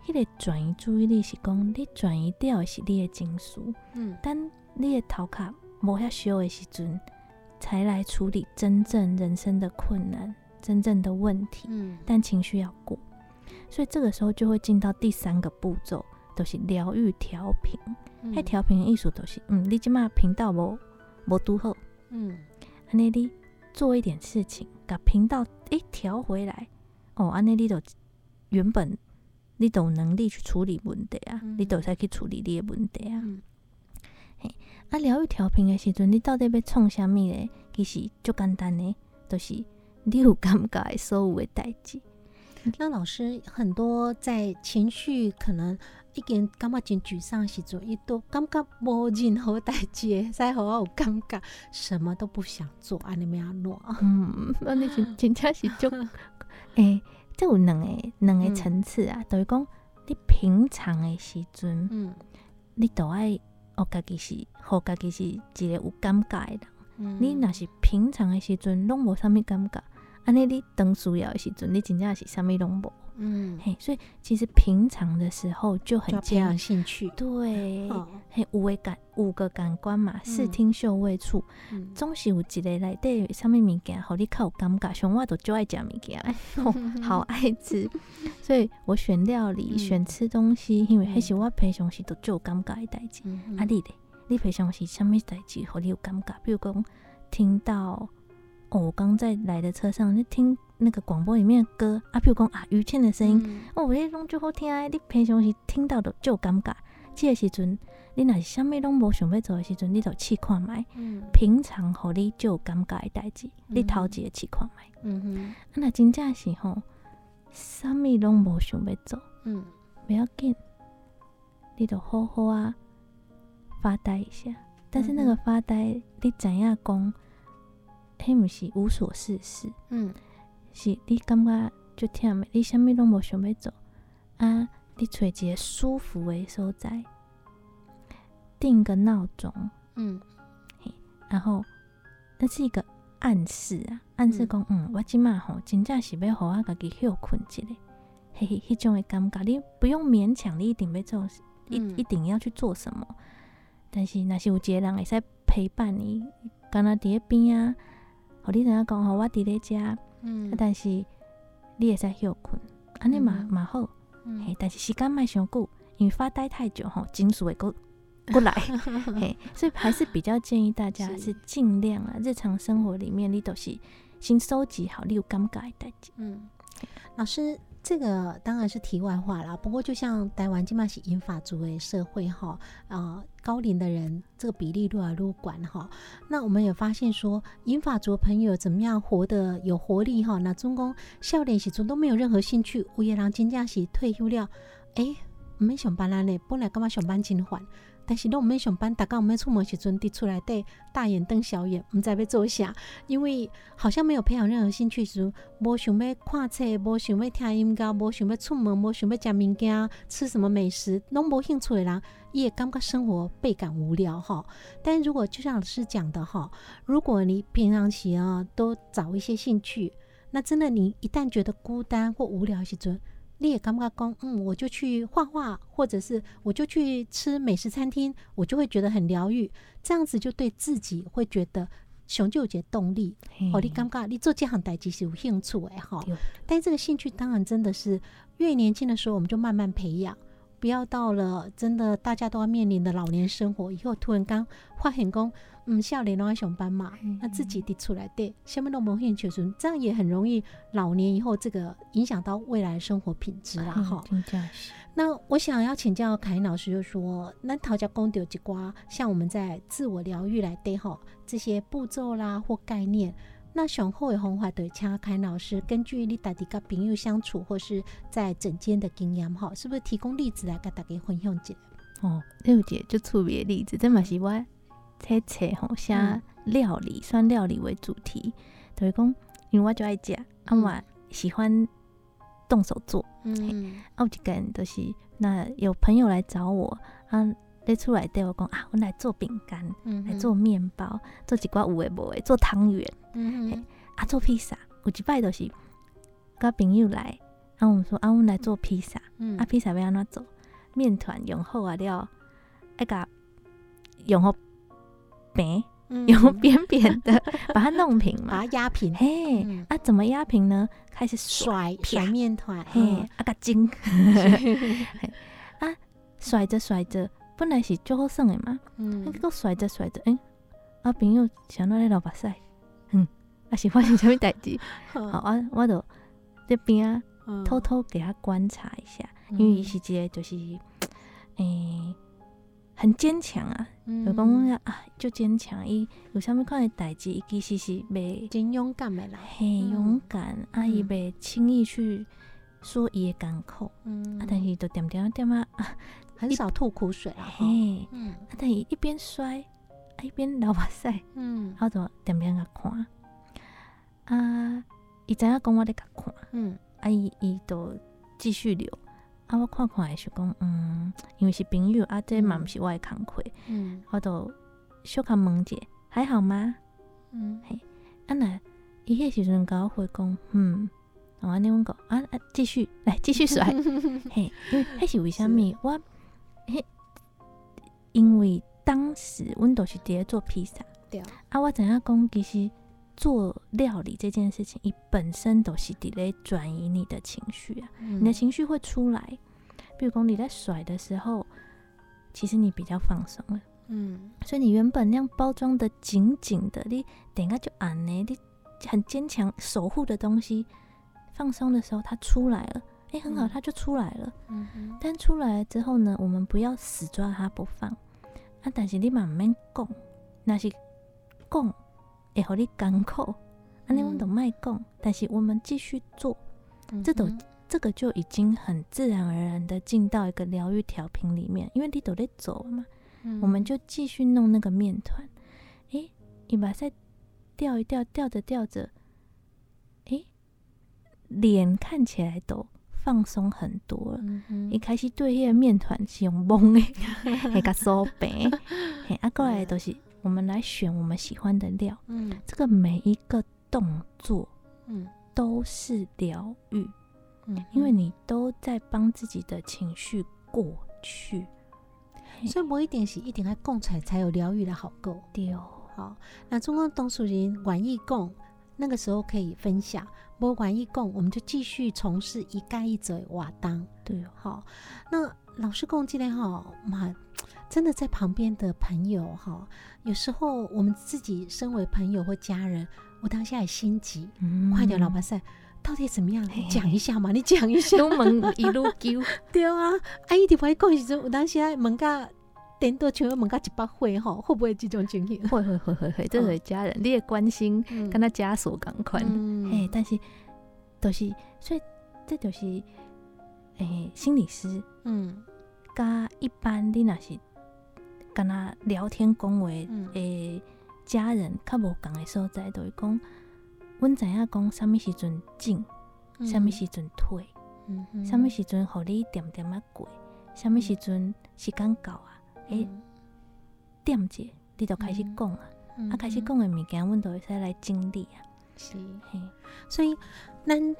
迄个转移注意力是讲你转移掉的是你的情绪，嗯，但你的头壳无遐烧的时阵，才来处理真正人生的困难、真正的问题，嗯，但情绪要过，所以这个时候就会进到第三个步骤，就是疗愈调频。迄调频的意思都是，嗯，你即马频道无无拄好，嗯，安尼你做一点事情，把频道诶调回来，哦，安尼你就原本你都有能力去处理问题啊，你都使去处理你的问题啊。嘿，啊，疗愈调频的时阵，你到底要创啥物咧？其实足简单呢，都是你有感觉的所有的代志。那老师很多在情绪可能。已经感觉真沮丧时阵，伊都感觉无任何代志，再好我有感觉什么都不想做，安尼咩样弄？嗯，那你真真正是足，[laughs] 诶，这有两个两个层次啊，等于讲你平常的时阵，嗯，你都爱我家己是，互家己是一个有感觉的人。嗯，你若是平常的时阵拢无啥物感觉，安尼你当需要的时阵，你真正是啥物拢无。嗯，嘿，所以其实平常的时候就很培养兴趣，对，嘿，五味感五个感官嘛，视听嗅味触，总是有一个来对上面物件，好你有感觉，像我都就爱食物件，[laughs] 好爱吃，所以我选料理，选吃东西，因为迄是我平常时都就有感觉的代志。啊，你咧，你平常时什么代志，好你有感觉？比如讲听到。哦，我刚在来的车上，就听那个广播里面的歌啊，比如讲啊，于倩的声音，哦，我迄拢就好听啊。你平常时听到的就尴尬，这个时阵，你若是啥物拢无想要做的时阵，你就试看卖。嗯。平常互你就尴尬的代志，你头一个试看卖。嗯哼。啊，若真正是吼，啥物拢无想要做。嗯。不要紧，你就好好啊，发呆一下。但是那个发呆，你知影讲？迄毋是无所事事，嗯，是你感觉足忝诶，你啥物拢无想要做啊？你找一个舒服诶所在，定个闹钟，嗯，嘿，然后那是一个暗示啊，暗示讲，嗯，我即满吼真正是要互我家己休困一下，嘿嘿，迄种诶感觉，你不用勉强，你一定要做，一一定要去做什么。但是若是有一个人会使陪伴你，敢若伫咧边啊。互你知影讲吼，我伫咧遮，嗯，但是你会使休困，安尼嘛嘛好，嘿，但是时间莫伤久，因为发呆太久吼，情绪会过 [laughs] 过来，嘿，[laughs] 所以还是比较建议大家是。尽量啊，日常生活里面你都是先收集好你有感觉的代志，嗯，老师。这个当然是题外话了，不过就像台湾今嘛是银发族的社会哈，啊高龄的人这个比例越来越管哈，那我们也发现说银发族朋友怎么样活得有活力哈，那中公笑脸时中都没有任何兴趣，午夜郎金家是退休了，哎，没上班啦呢，本来干嘛上班真烦。但是，拢毋免上班，大家毋免出门时阵，滴出来底大眼瞪小眼，毋知要做啥，因为好像没有培养任何兴趣时，无想要看册，无想要听音乐，无想要出门，无想要食物件，吃什么美食，拢无兴趣的人，也感觉生活倍感无聊哈。但如果就像老师讲的哈，如果你平常时啊都找一些兴趣，那真的你一旦觉得孤单或无聊时阵，你也感觉讲，嗯，我就去画画，或者是我就去吃美食餐厅，我就会觉得很疗愈。这样子就对自己会觉得熊就有些动力。哦，你感觉你做这行代志是有兴趣哎，哈。但这个兴趣当然真的是越年轻的时候我们就慢慢培养，不要到了真的大家都要面临的老年生活以后，突然刚发现讲。嗯，少年拢爱上班嘛，那自己滴出来对，下面都无兴趣，这样也很容易老年以后这个影响到未来生活品质啦，哈。那我想要请教凯老师，就说那陶家公有几瓜，像我们在自我疗愈来对哈这些步骤啦或概念，那上好的红花对，请凯老师根据你大家跟朋友相处或是在整间的经验吼，是不是提供例子来跟大家分享一下？哦，六姐就特别例子，这嘛是我。切切吼，写料理，算料理为主题，就是讲，因为我就爱食，啊我喜欢动手做，嗯，啊有一个人就是，那有朋友来找我，啊，咧出来对我讲啊，我来做饼干，嗯，来做面包，做一寡有诶无诶，做汤圆，嗯，啊做披萨，有一摆就是，跟朋友来，啊，我们说啊，我们来做披萨，嗯，啊，披萨要安怎做？面团用好啊了，哎个用好扁，用扁扁的 [laughs] 把它弄平嘛，把它压平。嘿，啊，怎么压平呢？开始甩甩面团，嘿，啊个筋，[laughs] 啊，甩着甩着，本来是最好耍的嘛，嗯，结果甩着甩着，哎，啊朋友想到咧老把塞，嗯，啊是发生什么代志？[laughs] 好啊，我就这边啊，偷偷给他观察一下。因为伊是一个就是，诶，很坚强啊，就讲啊，就坚强。伊有啥物款的代志，伊其实是袂真勇敢的啦，嘿，勇敢。啊，伊袂轻易去说伊的艰苦，嗯，啊，但是就点点点啊，很少吐苦水啊，嘿，嗯，啊，但伊一边摔，啊，一边流目屎，嗯，后就点点甲看，啊，伊知影讲我咧甲看，嗯，啊，伊伊就继续流。啊，我看看是讲，嗯，因为是朋友，啊，这嘛毋是我的工课，嗯，我就小看问者，还好吗？嗯，嘿，啊那伊迄时阵甲我回讲，嗯，我安尼阮讲，啊啊，继续 [laughs] 来继续甩，[laughs] 嘿，因为迄是为虾米？我迄因为当时阮都是伫咧做披萨，对。啊，我知影讲其实做料理这件事情，你本身都是伫咧转移你的情绪啊，你的情绪会出来。比如讲你在甩的时候，其实你比较放松了，嗯，所以你原本那样包装的紧紧的，你等下就按呢，你很坚强守护的东西，放松的时候它出来了，哎，很好，它就出来了，嗯但出来了之后呢，我们不要死抓它不放，啊，但是你慢慢讲，那是讲。会和你艰苦，安尼我们都卖讲，但是我们继续做，这都这个就已经很自然而然的进到一个疗愈调频里面，因为你都在走嘛，我们就继续弄那个面团，诶，你把再吊一吊，吊着吊着，诶，脸看起来都放松很多了，一开始对迄个面团是用蒙的，迄个手柄，[laughs] 嘿，啊过来都是。我们来选我们喜欢的料，嗯，这个每一个动作，嗯，都是疗愈，嗯，因为你都在帮自己的情绪过去，所以某一点是一定要共才才有疗愈的好够，对。哦，好，那中国董事人玩意共那个时候可以分享，不玩意共我们就继续从事一盖一嘴瓦当，对哦，好，那老师共进来哈，妈。真的在旁边的朋友哈，有时候我们自己身为朋友或家人，我当下也心急，嗯快点，老板赛到底怎么样？你讲一下嘛，你讲一下。都问一路丢，[laughs] 对啊，阿姨，你不会讲时阵，我当下问个点多全部问个一百岁吼，会不会这种情形？会会会会会，这是家人，你也关心，跟他家属赶快。嘿，但是都是，所以这就是，诶，心理师，嗯，加一般你那是。跟他聊天讲话诶，家人较无共的所在，都会讲，阮知影讲，啥物时阵进，啥物时阵退，啥物时阵互你点点啊过，啥物时阵时间到啊，诶，点者你就开始讲啊，啊，开始讲的物件，阮都会使来整理啊，是，嘿，所以咱。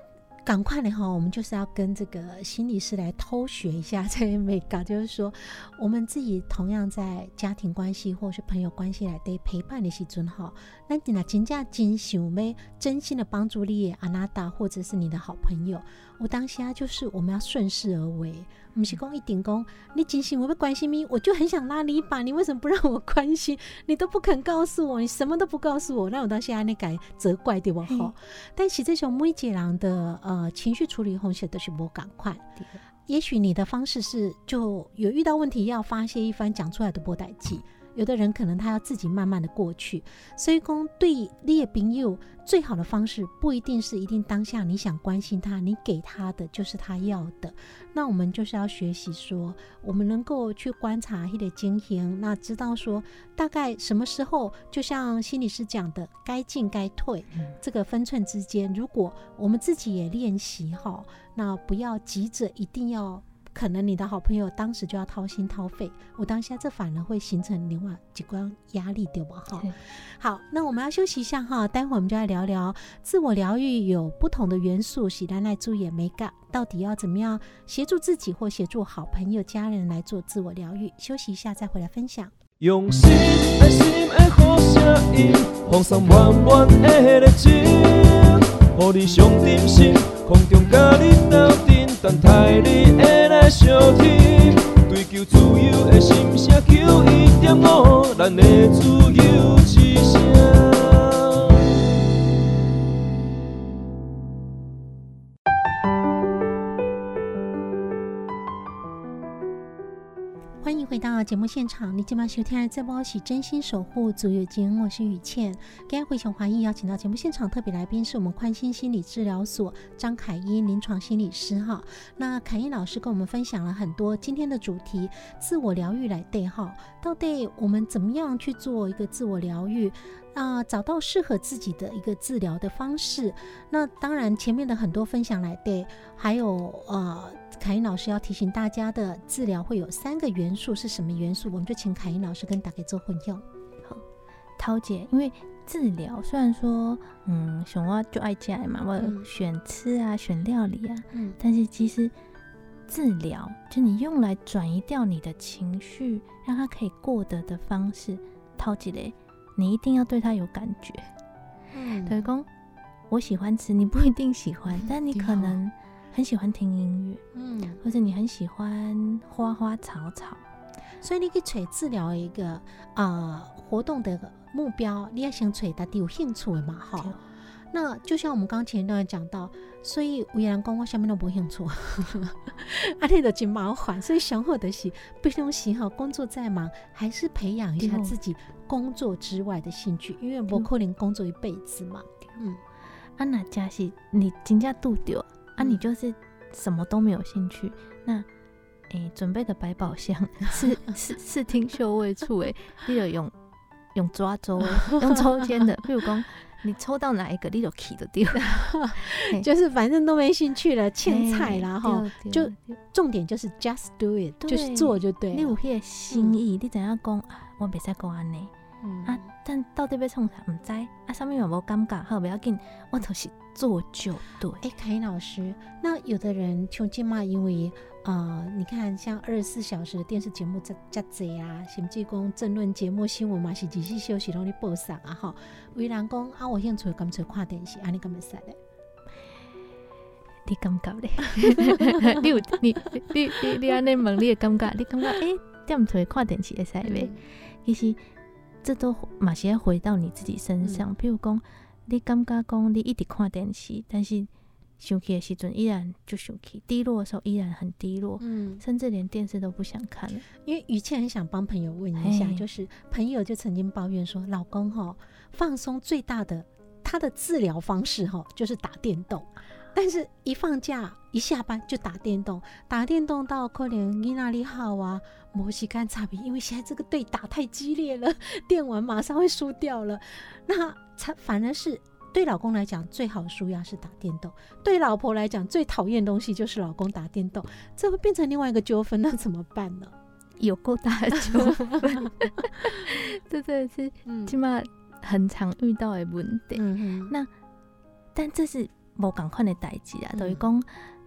赶快的哈，我们就是要跟这个心理师来偷学一下这个美感，[laughs] 就是说，我们自己同样在家庭关系或是朋友关系来对陪伴的时阵哈，那你那真正真想要真心的帮助你阿娜达或者是你的好朋友，我当下就是我们要顺势而为。不是讲一点讲，你真心我不关心你，我就很想拉你一把，你为什么不让我关心？你都不肯告诉我，你什么都不告诉我，让我到现在那改责怪对不好。但是这种每节郎的呃情绪处理方式都是不赶快。也许你的方式是就有遇到问题要发泄一番，讲出来的波代记。有的人可能他要自己慢慢的过去，所以讲对列朋友最好的方式不一定是一定当下你想关心他，你给他的就是他要的。那我们就是要学习说，我们能够去观察他的经营，那知道说大概什么时候，就像心理师讲的，该进该退，这个分寸之间，如果我们自己也练习哈，那不要急着一定要。可能你的好朋友当时就要掏心掏肺，我当下这反而会形成另外几关压力，对吧？哈，好，那我们要休息一下哈，待会儿我们就来聊聊自我疗愈有不同的元素，喜来来注意没干，到底要怎么样协助自己或协助好朋友、家人来做自我疗愈？休息一下再回来分享。用心爱心的好声音，放送满满的热情，予你上点心，空中甲你斗阵，等待你会来相听。追求自由的心声，求一点五，咱的自由之声。到节目现场，你今晚收听的这波是真心守护足有金，我是雨倩。今天回程华裔邀请到节目现场特别来宾是我们宽心心理治疗所张凯英临床心理师哈。那凯英老师跟我们分享了很多今天的主题，自我疗愈来对哈，到底我们怎么样去做一个自我疗愈？啊，找到适合自己的一个治疗的方式。那当然，前面的很多分享来对，还有呃，凯英老师要提醒大家的治疗会有三个元素，是什么元素？我们就请凯英老师跟大家做混用。好，涛姐，因为治疗虽然说，嗯，熊蛙就爱家嘛，我选吃啊，选料理啊，嗯，但是其实治疗就你用来转移掉你的情绪，让它可以过得的方式，涛姐嘞。你一定要对他有感觉，嗯，对公，我喜欢吃，你不一定喜欢，但你可能很喜欢听音乐，嗯，或者你很喜欢花花草草，所以你可以找治疗一个啊活动的目标，你要先找到底有兴趣的嘛，哈。那就像我们刚前一段讲到，所以有人讲我下面都不兴趣，[laughs] 啊，你的真麻烦，所以想好的是，不用喜好工作再忙，还是培养一下自己工作之外的兴趣，因为不可能工作一辈子嘛。嗯，啊，那假是你真正度丢啊，你就是什么都没有兴趣，那诶，准备的百宝箱 [laughs] 是是是听嗅味处诶，[laughs] 你有用用抓周 [laughs] 用抽签的，譬如讲。你抽到哪一个，你就 key 的丢，就是反正都没兴趣了，欠菜啦哈，就重点就是 just do it，就是做就对。你有迄个心意，你怎样讲啊？我袂使讲安尼啊，但到底要创啥，毋知啊，上面有无感觉？好，不要紧，我就是做就对。哎，凯老师，那有的人像即嘛，因为。呃，你看，像二十四小时的电视节目在在多啊，甚至讲争论节目、新闻嘛，是只是休息拢咧播送啊，吼。为人讲啊，我兴趣干脆看电视，安尼咁咪使咧？你感觉咧？[laughs] 你有你你你你安尼问你的感觉？你感觉诶，点出来看电视会使未？其实这都嘛是要回到你自己身上。比如讲，你感觉讲你一直看电视，但是。生气的时阵依然就生气，低落的时候依然很低落，嗯，甚至连电视都不想看了。因为雨倩很想帮朋友问一下，就是朋友就曾经抱怨说，老公哈放松最大的他的治疗方式哈就是打电动，但是一放假一下班就打电动，打电动到可能你那里好啊，摩西干差别，因为现在这个对打太激烈了，电玩马上会输掉了，那才反而是。对老公来讲，最好的舒压是打电动；对老婆来讲，最讨厌东西就是老公打电动，这会变成另外一个纠纷，那怎么办呢？有够大的纠纷，[laughs] 这真的是起码很常遇到的问题。那但这是某赶快的代志啊，等于讲，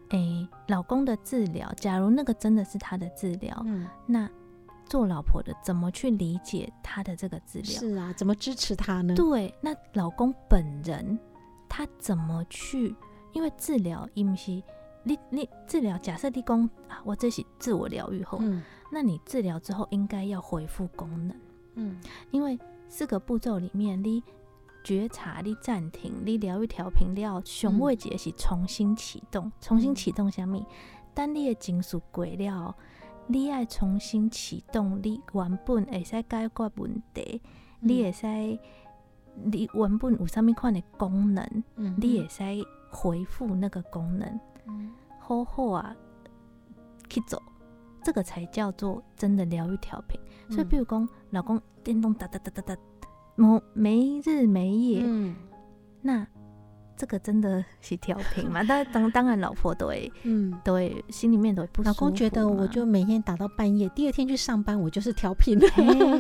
诶，老公的治疗，假如那个真的是他的治疗，那。做老婆的怎么去理解他的这个治疗？是啊，怎么支持他呢？对，那老公本人他怎么去？因为治疗，因是你你治疗，假设你讲啊，我这是自我疗愈后，嗯，那你治疗之后应该要恢复功能，嗯，因为四个步骤里面，你觉察、你暂停、你疗愈调频了，胸位节是重新启动，重新启动下面，当你的情绪过了。你爱重新启动，你原本会使解决问题，你会使你原本有啥物款的功能，你会使回复那个功能，好好啊去做，这个才叫做真的疗愈调频。所以，比如讲，老公电动哒哒哒哒哒，没没日没夜，那这个真的是调频嘛？[laughs] 但当当然，老婆都会，嗯，都会心里面都会不舒服。老公觉得我就每天打到半夜，第二天去上班，我就是调频。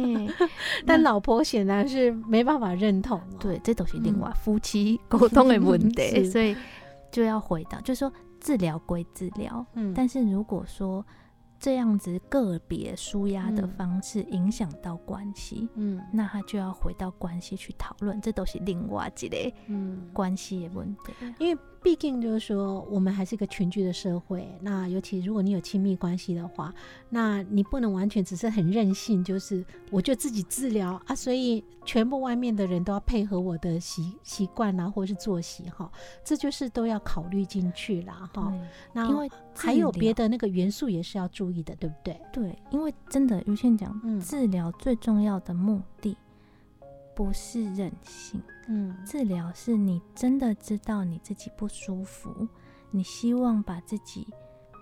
[laughs] 但老婆显然是没办法认同。对，这都是另外夫妻沟通的问题，[laughs] 所以就要回到，就是说治疗归治疗，嗯，但是如果说。这样子个别舒压的方式影响到关系，嗯，那他就要回到关系去讨论，这都是另外一类，嗯，关系的问题，因为。毕竟就是说，我们还是一个群居的社会。那尤其如果你有亲密关系的话，那你不能完全只是很任性，就是我就自己治疗啊。所以全部外面的人都要配合我的习习惯啊，或者是作息哈，这就是都要考虑进去啦哈。那因为还有别的那个元素也是要注意的，对不对？对，因为真的如倩讲，治疗最重要的目的不是任性。嗯，治疗是你真的知道你自己不舒服，你希望把自己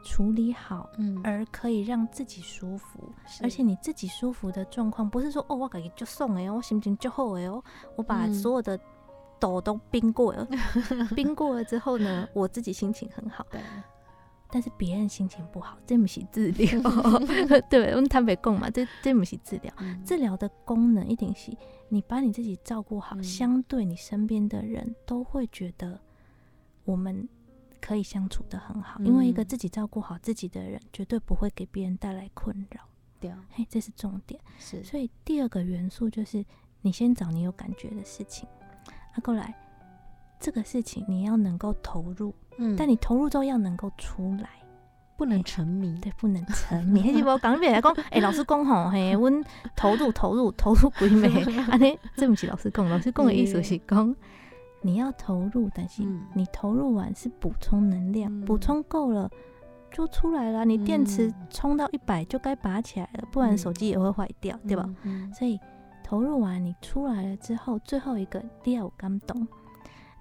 处理好，嗯，而可以让自己舒服，而且你自己舒服的状况，不是说哦，我感觉就送哎，我心情就好哎哦，我把所有的抖都冰过了，[laughs] 冰过了之后呢，我自己心情很好。但是别人心情不好，这不是治疗。[laughs] [laughs] 对，我们坦白讲嘛，这这不是治疗。治疗的功能一定是你把你自己照顾好，相对你身边的人都会觉得我们可以相处的很好。因为一个自己照顾好自己的人，绝对不会给别人带来困扰。对，嘿，这是重点。是，所以第二个元素就是你先找你有感觉的事情，啊，过来，这个事情你要能够投入。嗯，但你投入之后要能够出来，不能沉迷，对，不能沉迷。迄是无讲别来讲，哎，老师讲吼，嘿，阮投入投入投入鬼美，[laughs] 安尼这不起老师讲，老师讲的意思是讲，你要投入，但是你投入完是补充能量，补充够了就出来了。你电池充到一百就该拔起来了，不然手机也会坏掉，对吧？所以投入完你出来了之后，最后一个第二感动。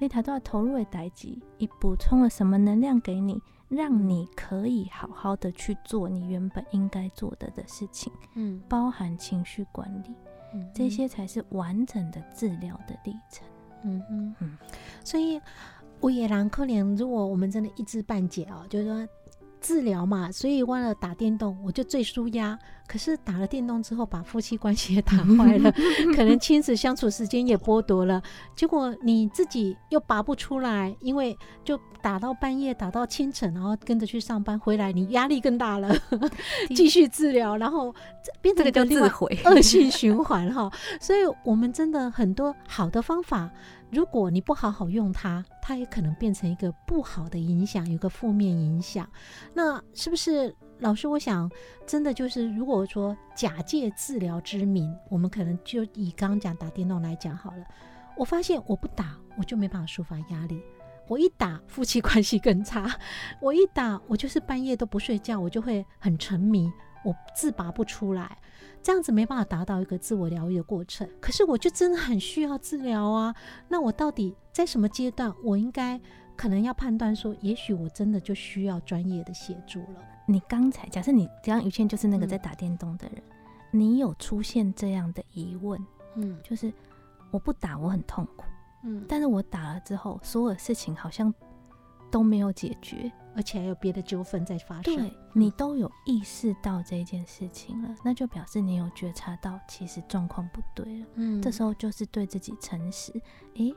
你太多投入的代际，你补充了什么能量给你，让你可以好好的去做你原本应该做的的事情。嗯，包含情绪管理，嗯，这些才是完整的治疗的历程。嗯嗯嗯，所以我也蛮可怜，如果我们真的一知半解哦，就是说。治疗嘛，所以忘了打电动，我就最舒压。可是打了电动之后，把夫妻关系也打坏了，[laughs] 可能亲子相处时间也剥夺了。结果你自己又拔不出来，因为就打到半夜，打到清晨，然后跟着去上班，回来你压力更大了，[laughs] 继续治疗，然后变成这个叫自毁，恶性循环哈。所以我们真的很多好的方法。如果你不好好用它，它也可能变成一个不好的影响，有个负面影响。那是不是老师？我想，真的就是，如果说假借治疗之名，我们可能就以刚刚讲打电动来讲好了。我发现我不打，我就没办法抒发压力；我一打，夫妻关系更差；我一打，我就是半夜都不睡觉，我就会很沉迷，我自拔不出来。这样子没办法达到一个自我疗愈的过程，可是我就真的很需要治疗啊！那我到底在什么阶段，我应该可能要判断说，也许我真的就需要专业的协助了。你刚才假设你刚刚于倩就是那个在打电动的人，你有出现这样的疑问，嗯，就是我不打我很痛苦，嗯，但是我打了之后，所有事情好像都没有解决。而且还有别的纠纷在发生，对你都有意识到这件事情了，那就表示你有觉察到其实状况不对了。嗯，这时候就是对自己诚实。诶，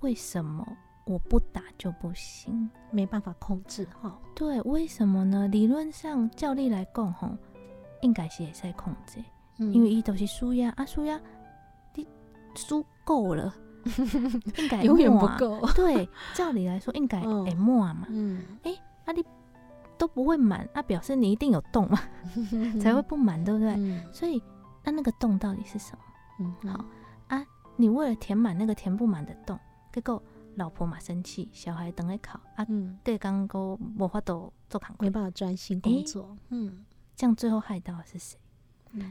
为什么我不打就不行？没办法控制哈？对，为什么呢？理论上教力来讲，吼，应该是也在控制，因为伊都是输压啊，输压，你输够了。应 [laughs] 该永远不够。对，照理来说应该会满嘛。嗯，哎，那你都不会满，那表示你一定有洞嘛，[laughs] 才会不满，对不对？所以那那个洞到底是什么？嗯，好啊，你为了填满那个填不满的洞，结果老婆嘛生气，小孩等来考啊，对，刚刚无法度做工，没办法专心工作。嗯，这样最后害到的是谁？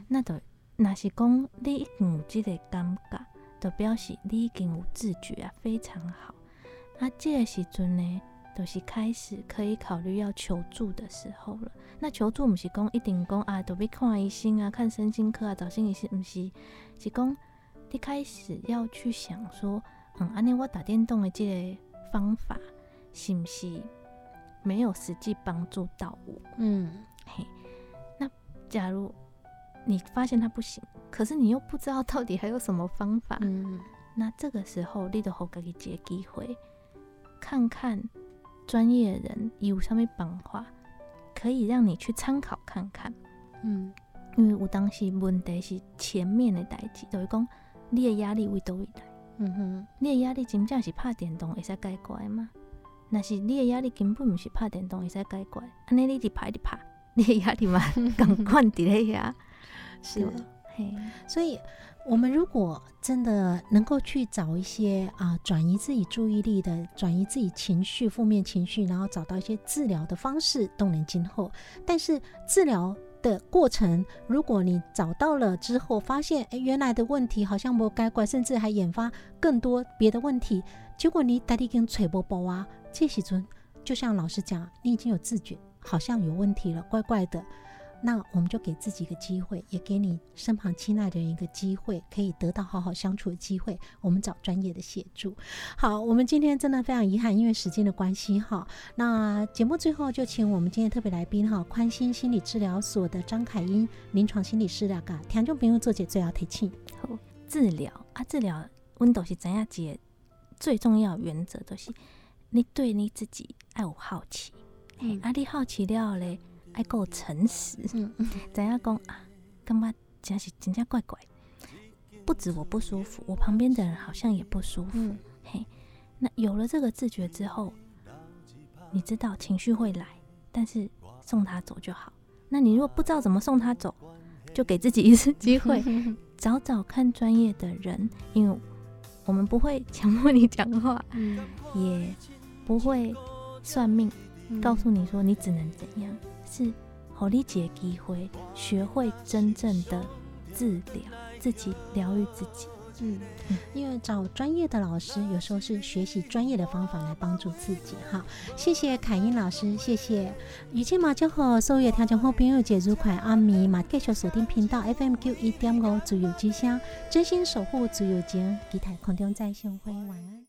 那都那是讲你有这个感觉。就表示你已经有自觉啊，非常好。啊，这个时阵呢，都是开始可以考虑要求助的时候了。那求助不是讲一定讲啊，都要看医生啊，看神经科啊，找心理师，不是，是讲你开始要去想说，嗯，安尼我打电动的这个方法是不是没有实际帮助到我？嗯，嘿，那假如你发现他不行，可是你又不知道到底还有什么方法，嗯，那这个时候你就好给一个机会，看看专业人有什么办法可以让你去参考看看。嗯，因为有当时问题是前面的代志，就是讲你的压力为倒位来。嗯哼，你的压力真正是拍电动会使解决的吗？那是你的压力根本毋是拍电动会使解决，安尼你一拍一拍，[laughs] 你的压力嘛共款伫咧遐。[laughs] 是，嘿，所以我们如果真的能够去找一些啊转移自己注意力的、转移自己情绪、负面情绪，然后找到一些治疗的方式，动能今后。但是治疗的过程，如果你找到了之后，发现哎原来的问题好像没改过，甚至还引发更多别的问题，结果你打底跟吹波波啊，这时阵就像老师讲，你已经有自觉，好像有问题了，怪怪的。那我们就给自己一个机会，也给你身旁亲爱的人一个机会，可以得到好好相处的机会。我们找专业的协助。好，我们今天真的非常遗憾，因为时间的关系哈。那节目最后就请我们今天特别来宾哈，宽心心理治疗所的张凯英临床心理师两个听众朋友做解最要提醒。好，治疗啊，治疗温度是怎样解？最重要原则都是你对你自己爱有好奇，嗯，啊，你好奇了嘞。还够诚实，嗯嗯，[laughs] 怎样讲啊？感觉真是真正怪怪，不止我不舒服，我旁边的人好像也不舒服。嘿，那有了这个自觉之后，你知道情绪会来，但是送他走就好。那你如果不知道怎么送他走，就给自己一次机会，[laughs] 找找看专业的人，因为我们不会强迫你讲话，也不会算命，告诉你说你只能怎样。是好理解机会，学会真正的治疗自己，疗愈自己。嗯，因为找专业的老师，有时候是学习专业的方法来帮助自己。哈，谢谢凯英老师，谢谢。雨晴马就和所有听众好朋友节如快阿米马继续锁定频道 FM 九一点五自由之声，真心守护自由情，期待空中再相会，晚安。